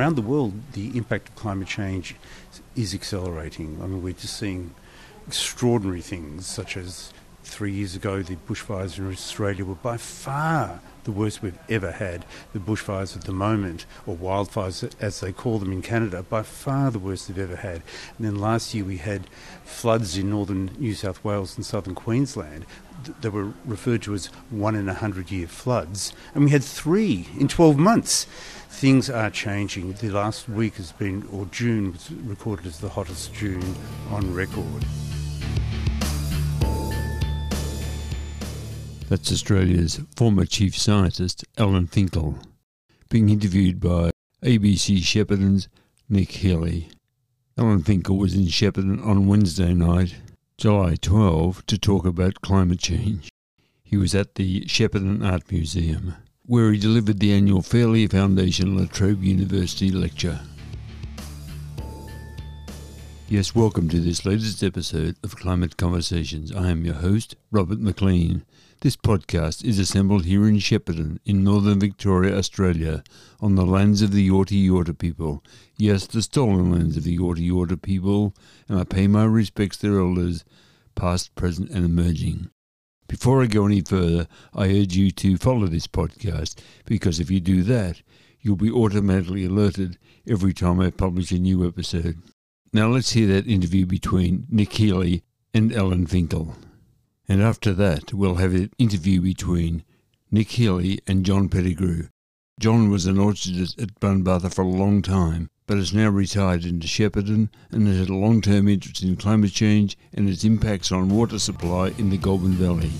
around the world, the impact of climate change is accelerating. I mean, we're just seeing extraordinary things, such as three years ago, the bushfires in Australia were by far the worst we've ever had. The bushfires at the moment, or wildfires as they call them in Canada, by far the worst they've ever had. And then last year we had floods in northern New South Wales and southern Queensland that were referred to as one in a hundred year floods, and we had three in 12 months. Things are changing. The last week has been, or June was recorded as the hottest June on record. That's Australia's former chief scientist, Alan Finkel, being interviewed by ABC Shepparton's Nic Healey. Alan Finkel was in Shepparton on Wednesday night, July 12, to talk about climate change. He was at the Shepparton Art Museum, where he delivered the annual Fairley Foundation La Trobe University lecture. Yes, welcome to this latest episode of Climate Conversations. I am your host, Robert McLean. This podcast is assembled here in Shepparton, in northern Victoria, Australia, on the lands of the Yorta Yorta people. Yes, the stolen lands of the Yorta Yorta people, and I pay my respects to their elders, past, present, and emerging. Before I go any further, I urge you to follow this podcast, because if you do that, you'll be automatically alerted every time I publish a new episode. Now let's hear that interview between Nic Healey and Alan Finkel. And after that, we'll have an interview between Nic Healey and John Pettigrew. John was an orchardist at Bunbartha for a long time, but has now retired into Shepparton and has had a long term interest in climate change and its impacts on water supply in the Goulburn Valley.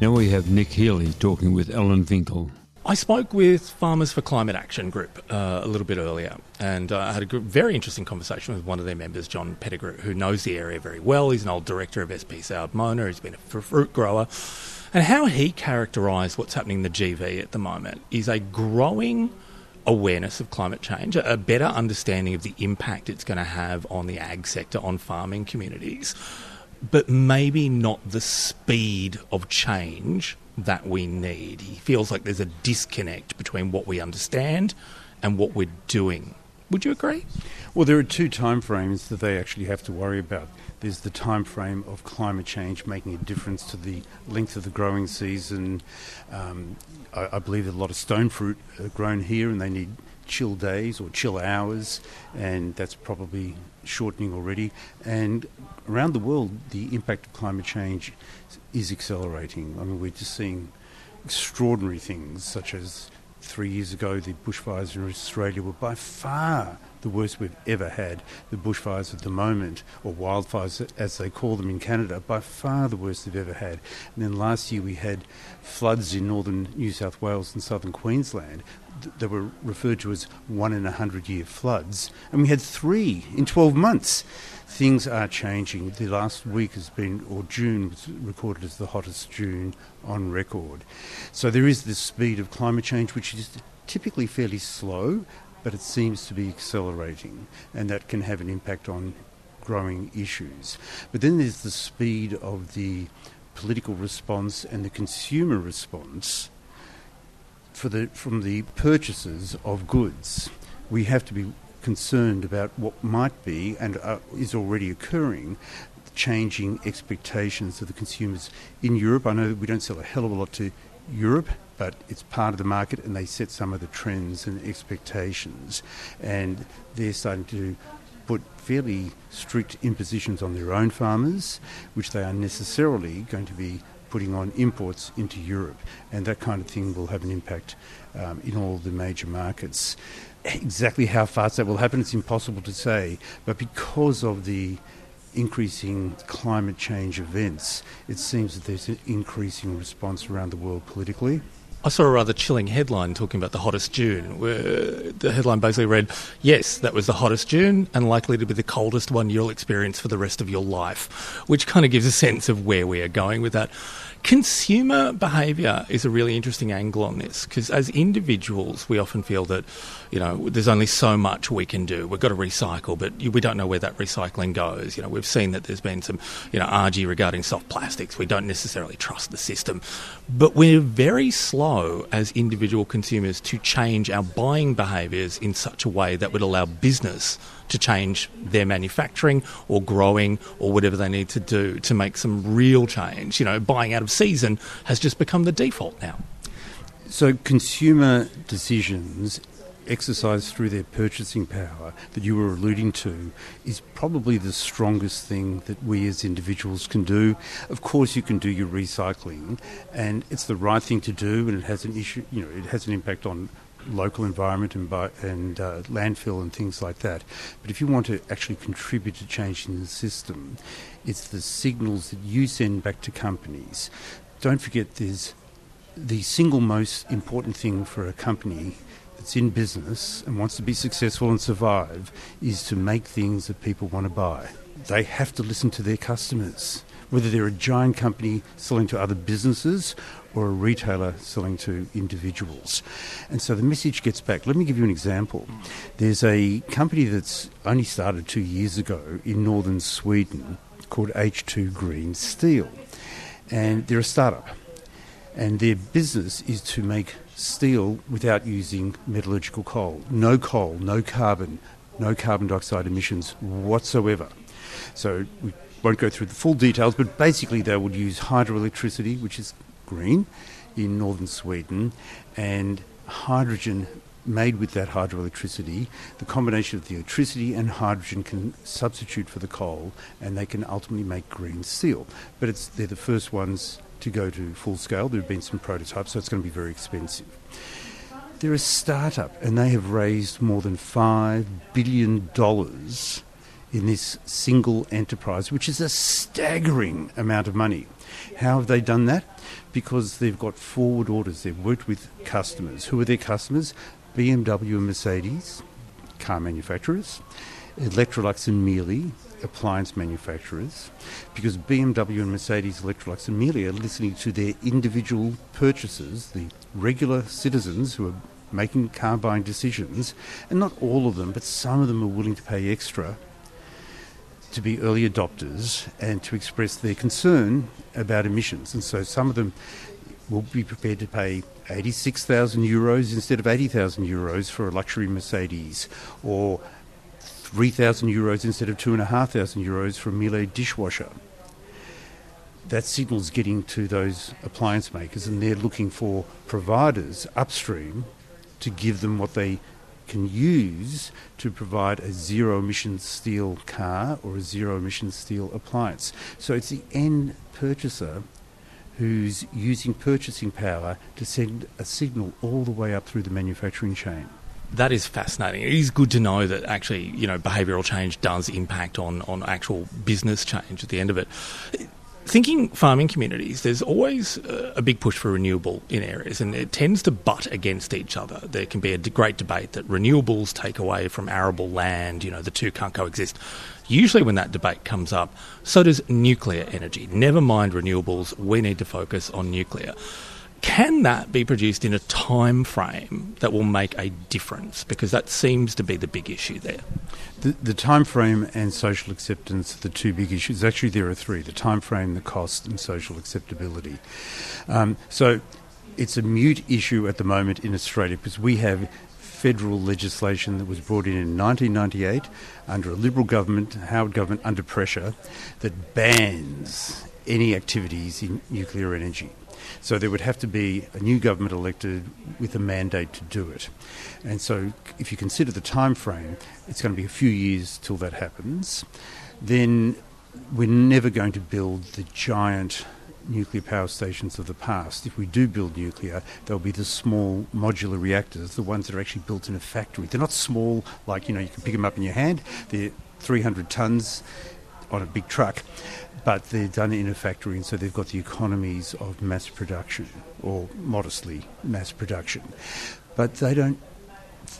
Now we have Nic Healey talking with Alan Finkel. I spoke with Farmers for Climate Action Group uh, a little bit earlier, and uh, I had a very interesting conversation with one of their members, John Pettigrew, who knows the area very well. He's an old director of SPC Ardmona, he's been a fruit grower. And how he characterised what's happening in the GV at the moment is a growing awareness of climate change, a better understanding of the impact it's going to have on the ag sector, on farming communities, but maybe not the speed of change that we need. He feels like there's a disconnect between what we understand and what we're doing. Would you agree? Well, there are two time frames that they actually have to worry about. There's the time frame of climate change making a difference to the length of the growing season. Um, I, I, believe that a lot of stone fruit are grown here, and they need chill days or chill hours, and that's probably shortening already. And around the world, the impact of climate change is accelerating. I mean, we're just seeing extraordinary things, such as three years ago, the bushfires in Australia were by far the worst we've ever had. The bushfires at the moment, or wildfires as they call them in Canada, by far the worst they've ever had. And then last year we had floods in northern New South Wales and southern Queensland that were referred to as one in a hundred year floods, and we had three in 12 months. Things are changing. The last week has been, or June was recorded as the hottest June on record. So there is this speed of climate change, which is typically fairly slow, but it seems to be accelerating, and that can have an impact on growing issues. But then there's the speed of the political response and the consumer response for the, from the purchases of goods. We have to be concerned about what might be and uh, is already occurring changing expectations of the consumers in Europe. I know we don't sell a hell of a lot to Europe, but it's part of the market and they set some of the trends and expectations. And they're starting to put fairly strict impositions on their own farmers, which they are necessarily going to be putting on imports into Europe, and that kind of thing will have an impact um, in all the major markets. Exactly how fast that will happen, it's impossible to say, but because of the increasing climate change events, it seems that there's an increasing response around the world politically. I saw a rather chilling headline talking about the hottest June, where the headline basically read, Yes, that was the hottest June and likely to be the coldest one you'll experience for the rest of your life, which kind of gives a sense of where we are going with that. Consumer behaviour is a really interesting angle on this because as individuals, we often feel that, you know, there's only so much we can do. We've got to recycle, but we don't know where that recycling goes. You know, we've seen that there's been some, you know, argy regarding soft plastics. We don't necessarily trust the system, but we're very slow as individual consumers to change our buying behaviours in such a way that would allow business to change their manufacturing or growing or whatever they need to do to make some real change? You know, buying out of season has just become the default now. So, consumer decisions exercised through their purchasing power that you were alluding to is probably the strongest thing that we as individuals can do. Of course, you can do your recycling, and it's the right thing to do, and it has an issue. You know, it has an impact on local environment and, and uh, landfill and things like that. But if you want to actually contribute to changing the system, it's the signals that you send back to companies. Don't forget, there's the single most important thing for a company that's in business and wants to be successful and survive is to make things that people want to buy. They have to listen to their customers, whether they're a giant company selling to other businesses or a retailer selling to individuals. And so the message gets back. Let me give you an example. There's a company that's only started two years ago in northern Sweden called H2 Green Steel. And they're a startup. And their business is to make steel without using metallurgical coal. No coal, no carbon, no carbon dioxide emissions whatsoever. So we won't go through the full details, but basically they would use hydroelectricity, which is green, in northern Sweden, and hydrogen made with that hydroelectricity. The combination of the electricity and hydrogen can substitute for the coal, and they can ultimately make green steel. But it's, they're the first ones to go to full scale. There have been some prototypes, so it's going to be very expensive. They're a startup, and they have raised more than $5 billion in this single enterprise, which is a staggering amount of money. How have they done that? Because they've got forward orders. They've worked with customers. Who are their customers? BMW and Mercedes, car manufacturers, Electrolux and Miele, appliance manufacturers, because BMW and Mercedes, Electrolux and Miele are listening to their individual purchasers, the regular citizens who are making car buying decisions, and not all of them, but some of them are willing to pay extra to be early adopters and to express their concern about emissions. And so some of them will be prepared to pay 86,000 euros instead of 80,000 euros for a luxury Mercedes, or 3,000 euros instead of 2,500 euros for a Miele dishwasher. That signal's getting to those appliance makers, and they're looking for providers upstream to give them what they can use to provide a zero emission steel car or a zero emission steel appliance. So it's the end purchaser who's using purchasing power to send a signal all the way up through the manufacturing chain. That is fascinating. It is good to know that actually, you know, behavioural change does impact on, on actual business change at the end of it thinking farming communities, there's always uh, a big push for renewable in areas, and it tends to butt against each other. There can be a great debate that renewables take away from arable land, you know, the two can't coexist. Usually, when that debate comes up, so does nuclear energy. Never mind renewables, we need to focus on nuclear. Can that be produced in a time frame that will make a difference? Because that seems to be the big issue there. The, the time frame and social acceptance are the two big issues. Actually, there are three: the time frame, the cost, and social acceptability. Um, so, it's a mute issue at the moment in Australia because we have federal legislation that was brought in in 1998 under a Liberal government, Howard government, under pressure, that bans any activities in nuclear energy. So there would have to be a new government elected with a mandate to do it. And so if you consider the time frame, it's going to be a few years till that happens. Then we're never going to build the giant nuclear power stations of the past. If we do build nuclear, they'll be the small modular reactors, the ones that are actually built in a factory. They're not small, like, you know, you can pick them up in your hand. They're 300 tons on a big truck but they're done in a factory, and so they've got the economies of mass production or modestly mass production. But they don't.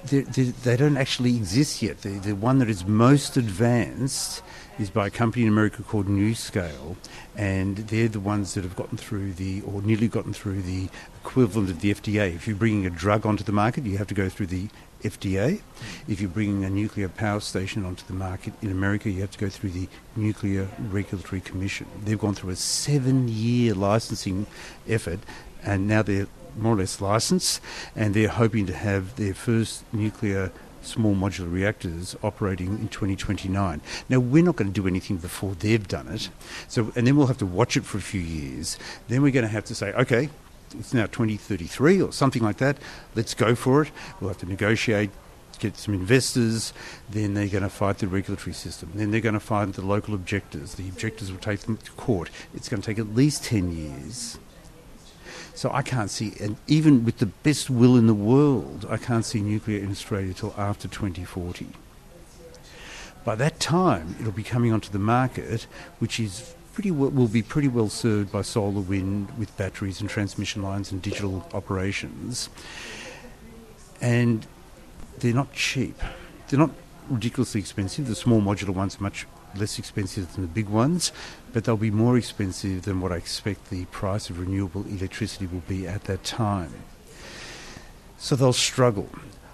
They, they don't actually exist yet. The, the one that is most advanced is by a company in America called NuScale, and they're the ones that have gotten through the, or nearly gotten through the equivalent of the FDA. If you're bringing a drug onto the market, you have to go through the FDA. If you're bringing a nuclear power station onto the market in America, you have to go through the Nuclear Regulatory Commission. They've gone through a seven year licensing effort and now they're more or less licensed, and they're hoping to have their first nuclear small modular reactors operating in 2029. Now we're not going to do anything before they've done it, so and then we'll have to watch it for a few years. Then we're going to have to say, okay, it's now 2033 or something like that. Let's go for it. We'll have to negotiate, get some investors, then they're going to fight the regulatory system. Then they're going to find the local objectors. The objectors will take them to court. It's going to take at least 10 years. So I can't see, and even with the best will in the world, I can't see nuclear in Australia till after 2040. By that time, it'll be coming onto the market, which is pretty well, will be pretty well served by solar, wind, with batteries and transmission lines and digital operations. And they're not cheap. They're not ridiculously expensive. The small modular ones are much less expensive than the big ones, but they'll be more expensive than what I expect the price of renewable electricity will be at that time. So they'll struggle.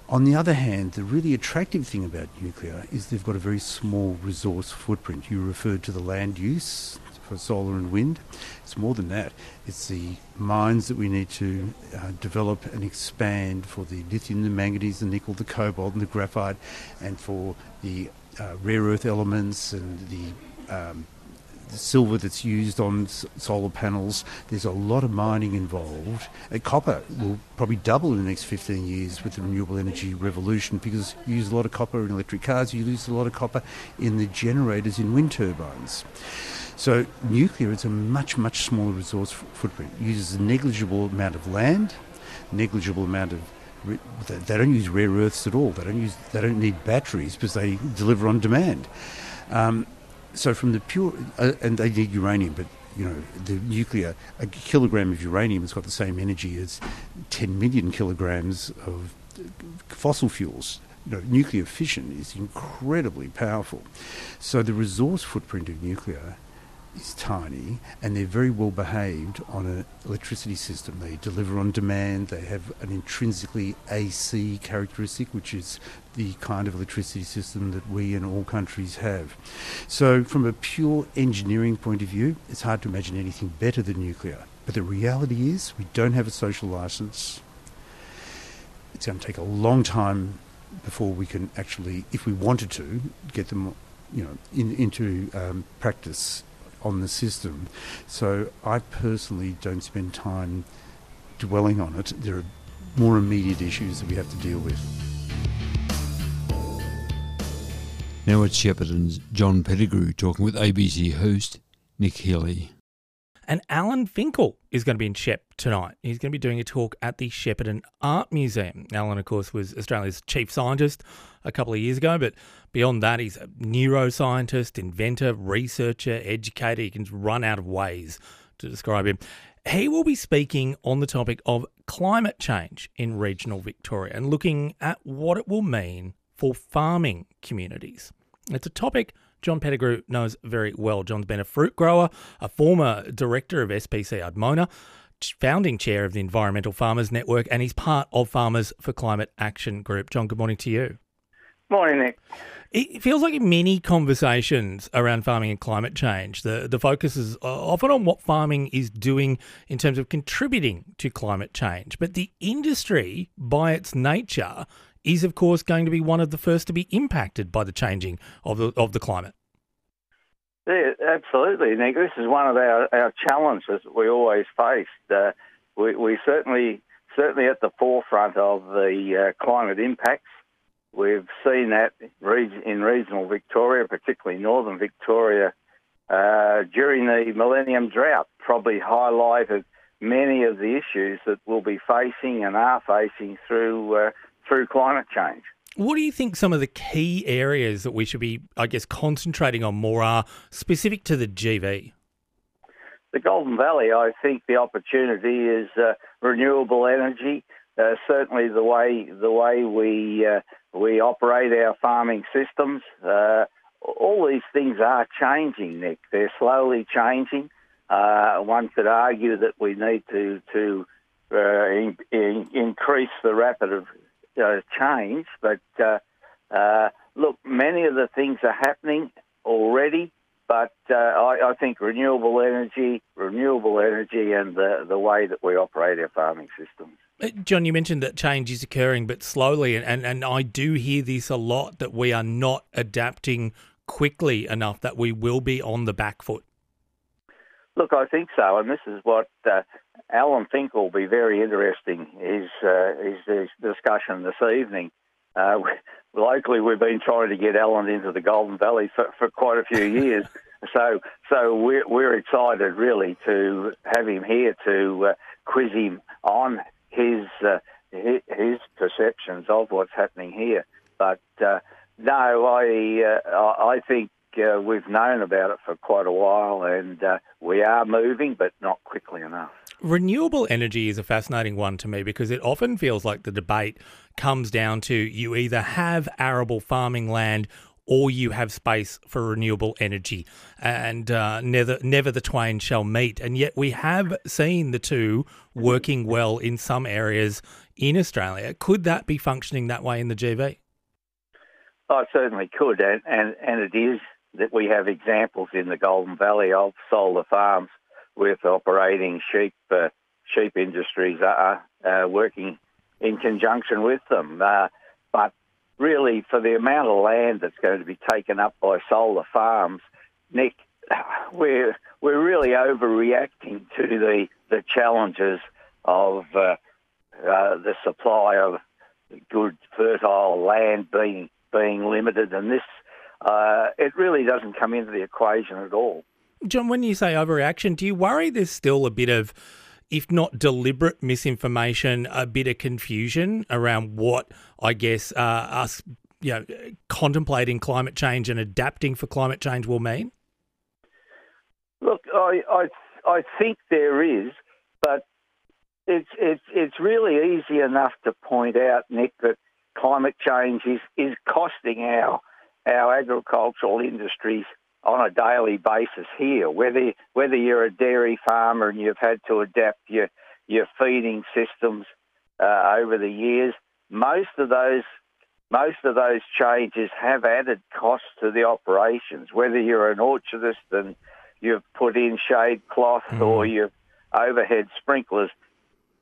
On the other hand, the really attractive thing about nuclear is they've got a very small resource footprint. You referred to the land use for solar and wind. It's more than that. It's the mines that we need to uh, develop and expand for the lithium, the manganese, the nickel, the cobalt, and the graphite, and for the uh, rare earth elements and the, um, the silver that's used on s- solar panels. There's a lot of mining involved. Uh, copper will probably double in the next 15 years with the renewable energy revolution because you use a lot of copper in electric cars, you use a lot of copper in the generators in wind turbines. So nuclear is a much, much smaller resource footprint. It uses a negligible amount of land, negligible amount of they, don't use rare earths at all. They don't use they don't need batteries because they deliver on demand. Um, so from the pure uh, and they need uranium, but you know the nuclear a kilogram of uranium has got the same energy as 10 million kilograms of fossil fuels. You know, nuclear fission is incredibly powerful. So the resource footprint of nuclear is tiny and they're very well behaved on an electricity system. They deliver on demand, they have an intrinsically AC characteristic, which is the kind of electricity system that we in all countries have. So, from a pure engineering point of view, it's hard to imagine anything better than nuclear. But the reality is, we don't have a social license. It's going to take a long time before we can actually, if we wanted to, get them you know, in, into um, practice on the system. So I personally don't spend time dwelling on it. There are more immediate issues that we have to deal with. Now at Shepparton's John Pettigrew talking with ABC host Nic Healey. And Alan Finkel is going to be in Shep tonight. He's going to be doing a talk at the Shepparton Art Museum. Alan, of course, was Australia's chief scientist a couple of years ago, but beyond that, he's a neuroscientist, inventor, researcher, educator. You can run out of ways to describe him. He will be speaking on the topic of climate change in regional Victoria and looking at what it will mean for farming communities. It's a topic John Pettigrew knows very well. John's been a fruit grower, a former director of SPC Ardmona, founding chair of the Environmental Farmers Network, and he's part of Farmers for Climate Action Group. John, good morning to you. Morning, Nick. It feels like in many conversations around farming and climate change, the, the focus is uh, often on what farming is doing in terms of contributing to climate change. But the industry, by its nature, is of course going to be one of the first to be impacted by the changing of the, of the climate. Yeah, absolutely, Nick. This is one of our, our challenges that we always faced. Uh, we, we certainly certainly at the forefront of the uh, climate impacts. We've seen that in regional Victoria, particularly northern Victoria, uh, during the Millennium Drought, probably highlighted many of the issues that we'll be facing and are facing through uh, through climate change. What do you think some of the key areas that we should be, I guess, concentrating on more are specific to the GV? The Goulburn Valley, I think the opportunity is uh, renewable energy. Uh, certainly, the way the way we uh, we operate our farming systems, uh, all these things are changing. Nick, they're slowly changing. Uh, one could argue that we need to to uh, in, in, increase the rapid of uh, change, but uh, uh, look, many of the things are happening already, but uh, I, I, think renewable energy, renewable energy, and the, the way that we operate our farming systems. Uh, John, you mentioned that change is occurring, but slowly, and, and I do hear this a lot that we are not adapting quickly enough, that we will be on the back foot. Look, I think so, and this is what uh, Alan think will be very interesting. His, uh, his, his discussion this evening. Uh, locally, we've been trying to get Alan into the Goulburn Valley for, for quite a few years. so, so we're, we're excited really to have him here to uh, quiz him on his, uh, his, his perceptions of what's happening here. But uh, no, I uh, I think uh, we've known about it for quite a while, and uh, we are moving, but not quickly enough. Renewable energy is a fascinating one to me because it often feels like the debate comes down to you either have arable farming land or you have space for renewable energy, and uh, never never the twain shall meet. And yet we have seen the two working well in some areas in Australia. Could that be functioning that way in the GV? Oh, it certainly could, and, and, and it is that we have examples in the Goulburn Valley of solar farms with operating sheep uh, sheep industries are uh, working in conjunction with them. Uh, but really, for the amount of land that's going to be taken up by solar farms, Nick, we're we're really overreacting to the the challenges of uh, uh, the supply of good fertile land being being limited, and this uh, it really doesn't come into the equation at all. John, when you say overreaction, do you worry there's still a bit of, if not deliberate misinformation, a bit of confusion around what I guess uh, us, you know, contemplating climate change and adapting for climate change will mean? Look, I I, I think there is, but it's it's it's really easy enough to point out, Nick, that climate change is, is costing our our agricultural industries on a daily basis here. Whether whether you're a dairy farmer and you've had to adapt your your feeding systems uh, over the years, most of those most of those changes have added costs to the operations. Whether you're an orchardist and you've put in shade cloth mm. or your overhead sprinklers,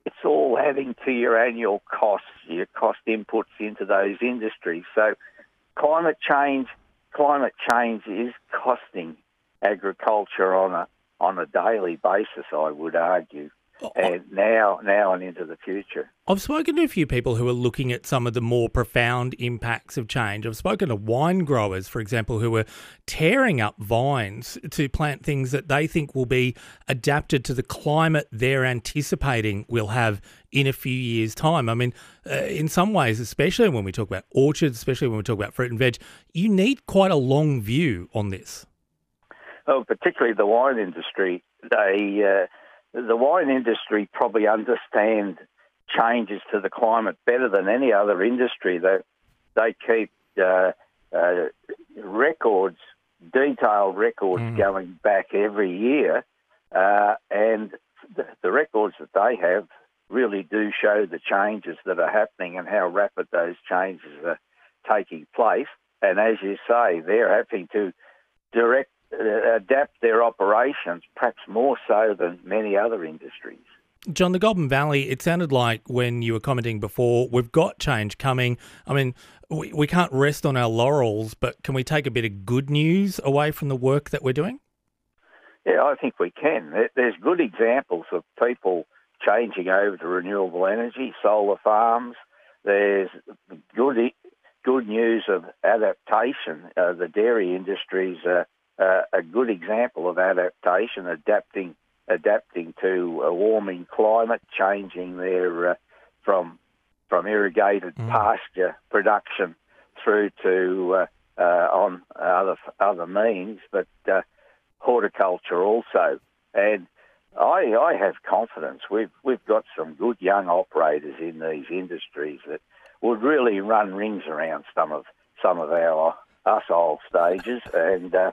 it's all adding to your annual costs, your cost inputs into those industries. So climate change, climate change is costing agriculture on a on a daily basis. I would argue. Oh, oh. and now now and into the future. I've spoken to a few people who are looking at some of the more profound impacts of change. I've spoken to wine growers, for example, who are tearing up vines to plant things that they think will be adapted to the climate they're anticipating we'll have in a few years' time. I mean, uh, in some ways, especially when we talk about orchards, especially when we talk about fruit and veg, you need quite a long view on this. Oh, particularly the wine industry. They uh, the wine industry probably understand changes to the climate better than any other industry. They they keep uh, uh, records, detailed records mm. going back every year, uh, and the, the, records that they have really do show the changes that are happening and how rapid those changes are taking place. And as you say, they're having to direct adapt their operations, perhaps more so than many other industries. John, the Goulburn Valley, it sounded like when you were commenting before, we've got change coming. I mean, we, we can't rest on our laurels, but can we take a bit of good news away from the work that we're doing? Yeah, I think we can. There's good examples of people changing over to renewable energy, solar farms. There's good good news of adaptation. Uh, the dairy industries uh, uh, a good example of adaptation, adapting adapting to a warming climate, changing their uh, from from irrigated mm. pasture production through to uh, uh, on other other means, but uh, horticulture also. And I, I have confidence. We've we've got some good young operators in these industries that would really run rings around some of some of our us old stages and uh,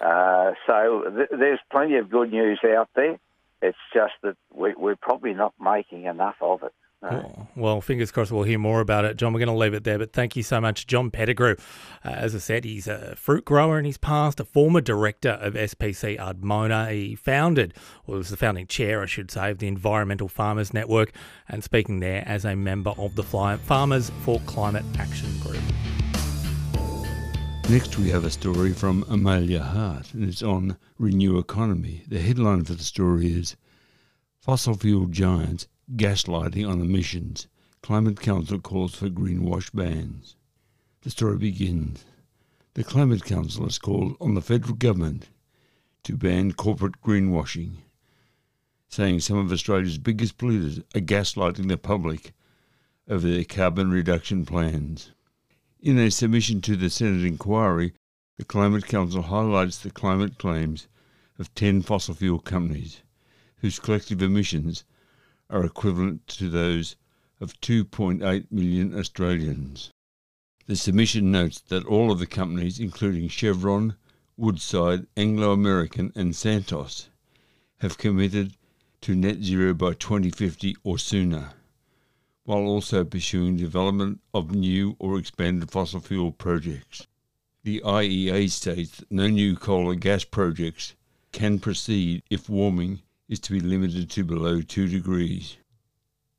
uh, so th- there's plenty of good news out there. It's just that we, are probably not making enough of it. Oh, Well, fingers crossed we'll hear more about it. John, we're going to leave it there, but thank you so much, John Pettigrew. Uh, as I said, he's a fruit grower in his past, a former director of SPC Ardmona. He founded, or was the founding chair, I should say, of the Environmental Farmers Network, and speaking there as a member of the Farmers for Climate Action Group. Next, we have a story from Amelia Hart, and it's on Renew Economy. The headline for the story is Fossil Fuel Giants Gaslighting on Emissions. Climate Council calls for greenwash bans. The story begins. The Climate Council has called on the federal government to ban corporate greenwashing, saying some of Australia's biggest polluters are gaslighting the public over their carbon reduction plans. In a submission to the Senate inquiry, the Climate Council highlights the climate claims of 10 fossil fuel companies, whose collective emissions are equivalent to those of 2.8 million Australians. The submission notes that all of the companies, including Chevron, Woodside, Anglo American, and Santos, have committed to net zero by 2050 or sooner while also pursuing development of new or expanded fossil fuel projects. The IEA states that no new coal or gas projects can proceed if warming is to be limited to below 2 degrees.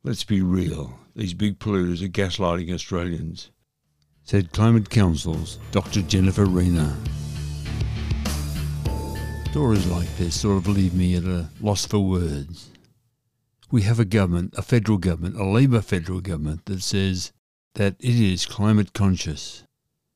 Let's be real, these big polluters are gaslighting Australians, said Climate Council's Dr. Jennifer Rayner. Stories like this sort of leave me at a loss for words we have a government, a federal government, a Labor federal government that says that it is climate conscious,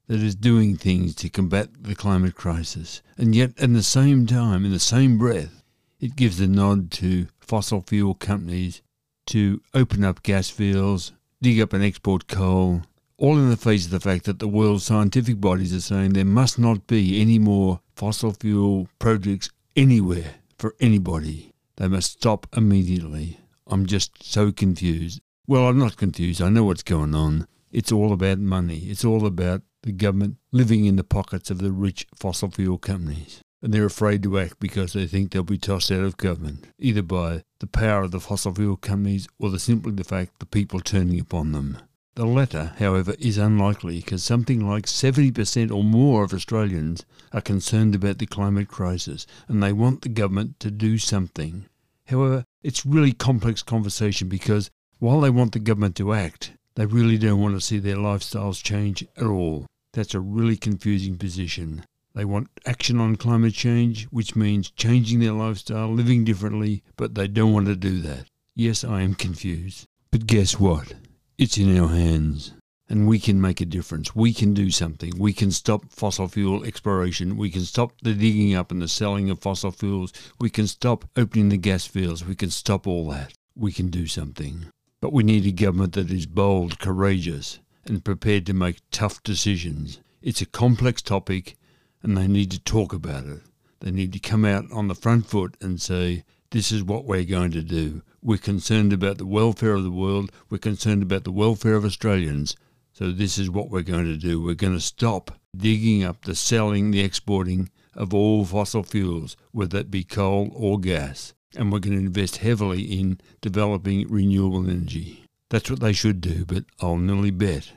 that is doing things to combat the climate crisis. And yet, at the same time, in the same breath, it gives a nod to fossil fuel companies to open up gas fields, dig up and export coal, all in the face of the fact that the world's scientific bodies are saying there must not be any more fossil fuel projects anywhere for anybody. They must stop immediately. I'm just so confused. Well, I'm not confused. I know what's going on. It's all about money. It's all about the government living in the pockets of the rich fossil fuel companies. And they're afraid to act because they think they'll be tossed out of government, either by the power of the fossil fuel companies or the simply the fact the people turning upon them. The latter, however, is unlikely because something like 70% or more of Australians are concerned about the climate crisis and they want the government to do something. However, it's really complex conversation because while they want the government to act, they really don't want to see their lifestyles change at all. That's a really confusing position. They want action on climate change, which means changing their lifestyle, living differently, but they don't want to do that. Yes, I am confused. But guess what? It's in our hands and we can make a difference. We can do something. We can stop fossil fuel exploration. We can stop the digging up and the selling of fossil fuels. We can stop opening the gas fields. We can stop all that. We can do something. But we need a government that is bold, courageous, and prepared to make tough decisions. It's a complex topic, and they need to talk about it. They need to come out on the front foot and say, this is what we're going to do. We're concerned about the welfare of the world. We're concerned about the welfare of Australians so this is what we're going to do. We're going to stop digging up the selling, the exporting of all fossil fuels, whether it be coal or gas. And we're going to invest heavily in developing renewable energy. That's what they should do, but I'll nearly bet.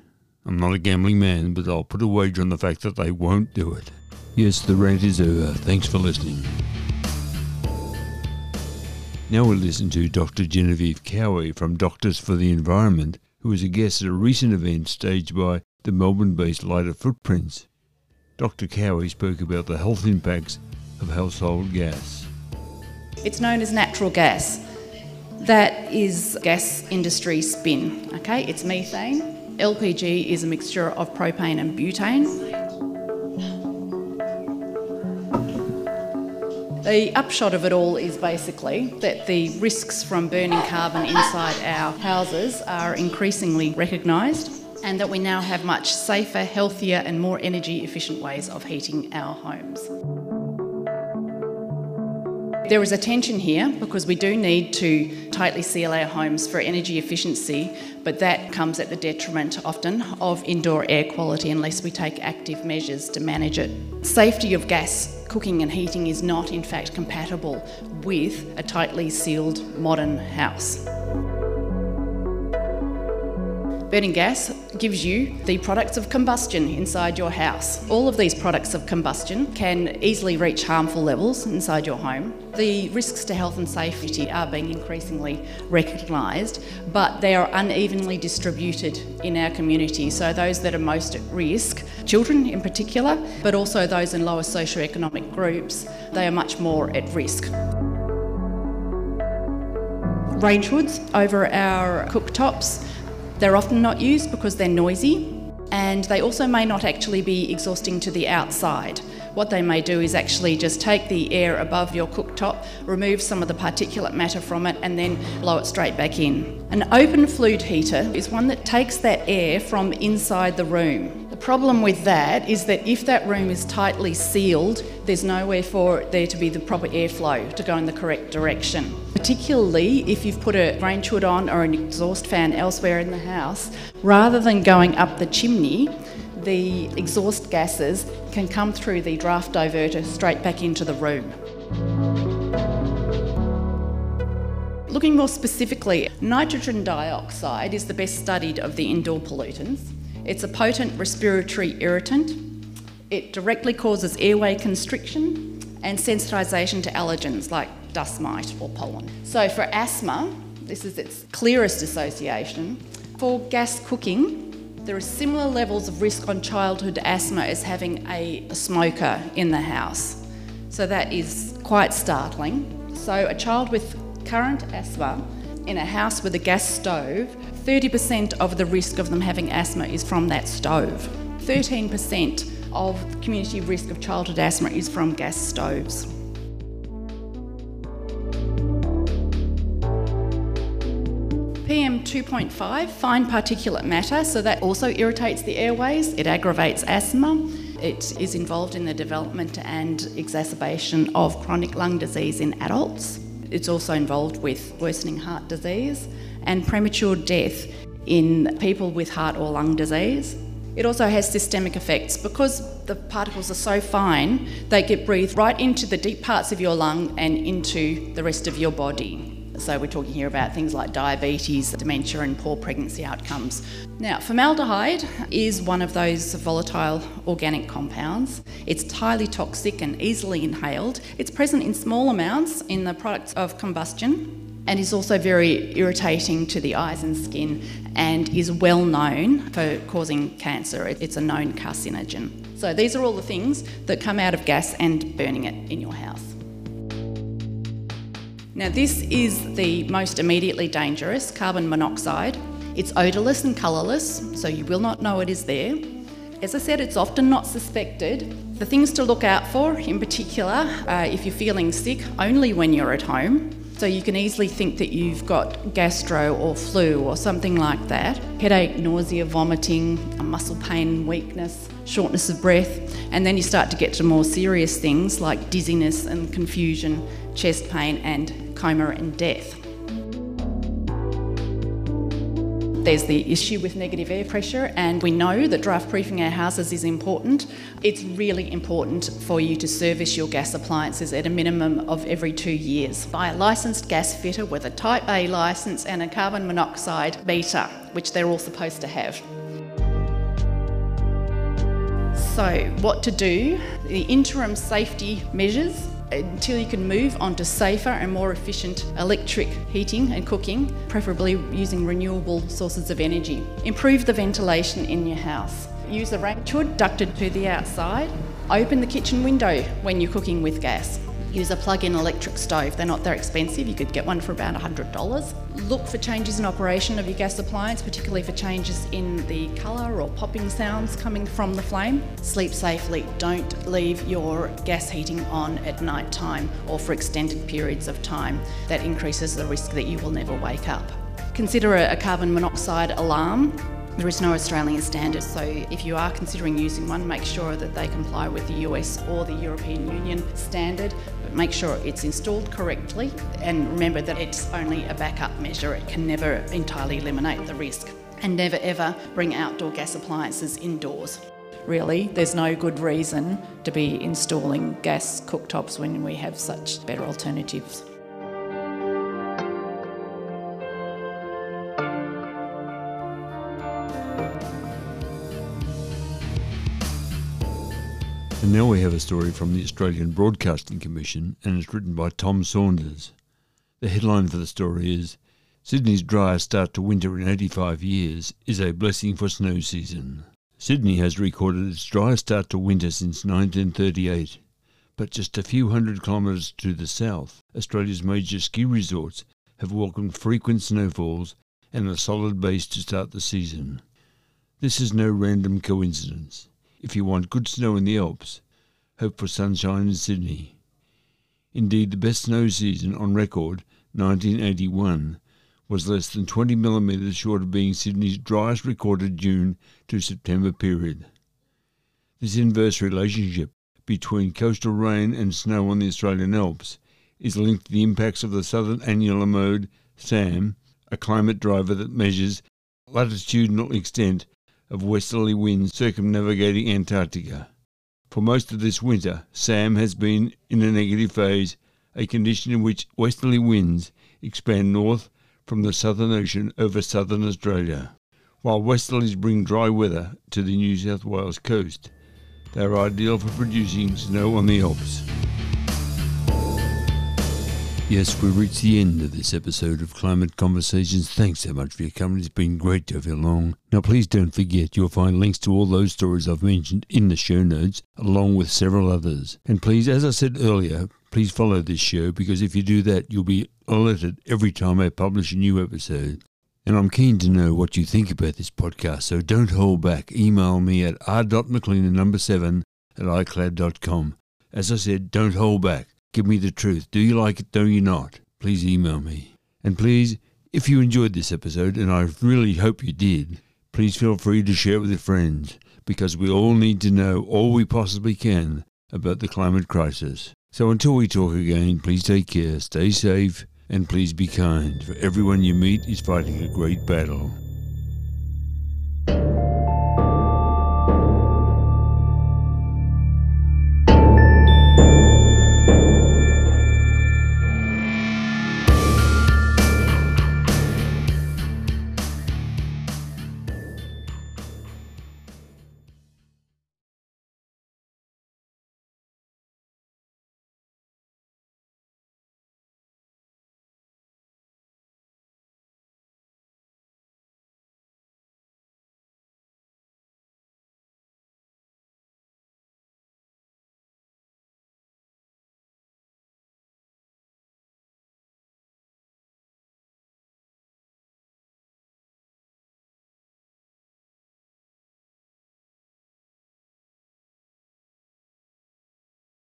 I'm not a gambling man, but I'll put a wager on the fact that they won't do it. Yes, the rant is over. Thanks for listening. Now we'll listen to Dr. Genevieve Cowie from Doctors for the Environment who was a guest at a recent event staged by the Melbourne based Lighter Footprints. Dr. Cowie spoke about the health impacts of household gas. It's known as natural gas. That is gas industry spin, okay? It's methane. LPG is a mixture of propane and butane. The upshot of it all is basically that the risks from burning carbon inside our houses are increasingly recognised and that we now have much safer, healthier, and more energy efficient ways of heating our homes. There is a tension here because we do need to tightly seal our homes for energy efficiency, but that comes at the detriment often of indoor air quality unless we take active measures to manage it. Safety of gas cooking and heating is not, in fact, compatible with a tightly sealed modern house. Burning gas gives you the products of combustion inside your house. All of these products of combustion can easily reach harmful levels inside your home. The risks to health and safety are being increasingly recognised, but they are unevenly distributed in our community. So, those that are most at risk, children in particular, but also those in lower socioeconomic groups, they are much more at risk range hoods over our cooktops they're often not used because they're noisy and they also may not actually be exhausting to the outside. What they may do is actually just take the air above your cooktop, remove some of the particulate matter from it, and then blow it straight back in. An open flue heater is one that takes that air from inside the room. The problem with that is that if that room is tightly sealed, there's nowhere for there to be the proper airflow to go in the correct direction particularly if you've put a range hood on or an exhaust fan elsewhere in the house, rather than going up the chimney, the exhaust gases can come through the draft diverter straight back into the room. Looking more specifically, nitrogen dioxide is the best studied of the indoor pollutants. It's a potent respiratory irritant. It directly causes airway constriction and sensitisation to allergens like dust mite or pollen. So for asthma, this is its clearest association. For gas cooking, there are similar levels of risk on childhood asthma as having a, a smoker in the house. So that is quite startling. So a child with current asthma in a house with a gas stove, 30% of the risk of them having asthma is from that stove. 13% of community risk of childhood asthma is from gas stoves. PM 2.5, fine particulate matter, so that also irritates the airways, it aggravates asthma. It is involved in the development and exacerbation of chronic lung disease in adults. It's also involved with worsening heart disease and premature death in people with heart or lung disease. It also has systemic effects because the particles are so fine, they get breathed right into the deep parts of your lung and into the rest of your body. So we're talking here about things like diabetes, dementia, and poor pregnancy outcomes. Now, formaldehyde is one of those volatile organic compounds. It's highly toxic and easily inhaled. It's present in small amounts in the products of combustion and is also very irritating to the eyes and skin and is well known for causing cancer. It's a known carcinogen. So these are all the things that come out of gas and burning it in your house. Now, this is the most immediately dangerous carbon monoxide. It's odourless and colourless, so you will not know it is there. As I said, it's often not suspected. The things to look out for, in particular, uh, if you're feeling sick, only when you're at home. So you can easily think that you've got gastro or flu or something like that. Headache, nausea, vomiting, muscle pain, weakness, shortness of breath, and then you start to get to more serious things like dizziness and confusion, chest pain, and coma and death. There's the issue with negative air pressure, and we know that draft proofing our houses is important. It's really important for you to service your gas appliances at a minimum of every two years by a licensed gas fitter with a Type A licence and a carbon monoxide meter, which they're all supposed to have. So, what to do? The interim safety measures until you can move on to safer and more efficient electric heating and cooking, preferably using renewable sources of energy. Improve the ventilation in your house. Use a range hood ducted to the outside. Open the kitchen window when you're cooking with gas use a plug-in electric stove. They're not that expensive. You could get one for about $100. Look for changes in operation of your gas appliance, particularly for changes in the colour or popping sounds coming from the flame. Sleep safely. Don't leave your gas heating on at night time or for extended periods of time. That increases the risk that you will never wake up. Consider a carbon monoxide alarm there is no Australian standard, so if you are considering using one, make sure that they comply with the US or the European Union standard, make sure it's installed correctly and remember that it's only a backup measure. It can never entirely eliminate the risk. And never ever bring outdoor gas appliances indoors. Really, there's no good reason to be installing gas cooktops when we have such better alternatives. And now we have a story from the Australian Broadcasting Commission and it's written by Tom Saunders. The headline for the story is Sydney's driest start to winter in 85 years is a blessing for snow season. Sydney has recorded its driest start to winter since 1938, but just a few hundred kilometres to the south, Australia's major ski resorts have welcomed frequent snowfalls and a solid base to start the season. This is no random coincidence. If you want good snow in the Alps, hope for sunshine in Sydney. Indeed, the best snow season on record, 1981, was less than 20 millimetres short of being Sydney's driest recorded June to September period. This inverse relationship between coastal rain and snow on the Australian Alps is linked to the impacts of the Southern Annular Mode, SAM, a climate driver that measures latitudinal extent of westerly winds circumnavigating Antarctica. For most of this winter, SAM has been in a negative phase, a condition in which westerly winds expand north from the Southern Ocean over southern Australia. While westerlies bring dry weather to the New South Wales coast, they are ideal for producing snow on the Alps. Yes, we've reached the end of this episode of Climate Conversations. Thanks so much for your company. It's been great to have you along. Now, please don't forget you'll find links to all those stories I've mentioned in the show notes, along with several others. And please, as I said earlier, please follow this show because if you do that, you'll be alerted every time I publish a new episode. And I'm keen to know what you think about this podcast, so don't hold back. Email me at r.mclean, number 7 at icloud.com. As I said, don't hold back. Give me the truth. Do you like it? Do you not? Please email me. And please, if you enjoyed this episode, and I really hope you did, please feel free to share it with your friends because we all need to know all we possibly can about the climate crisis. So until we talk again, please take care, stay safe, and please be kind, for everyone you meet is fighting a great battle.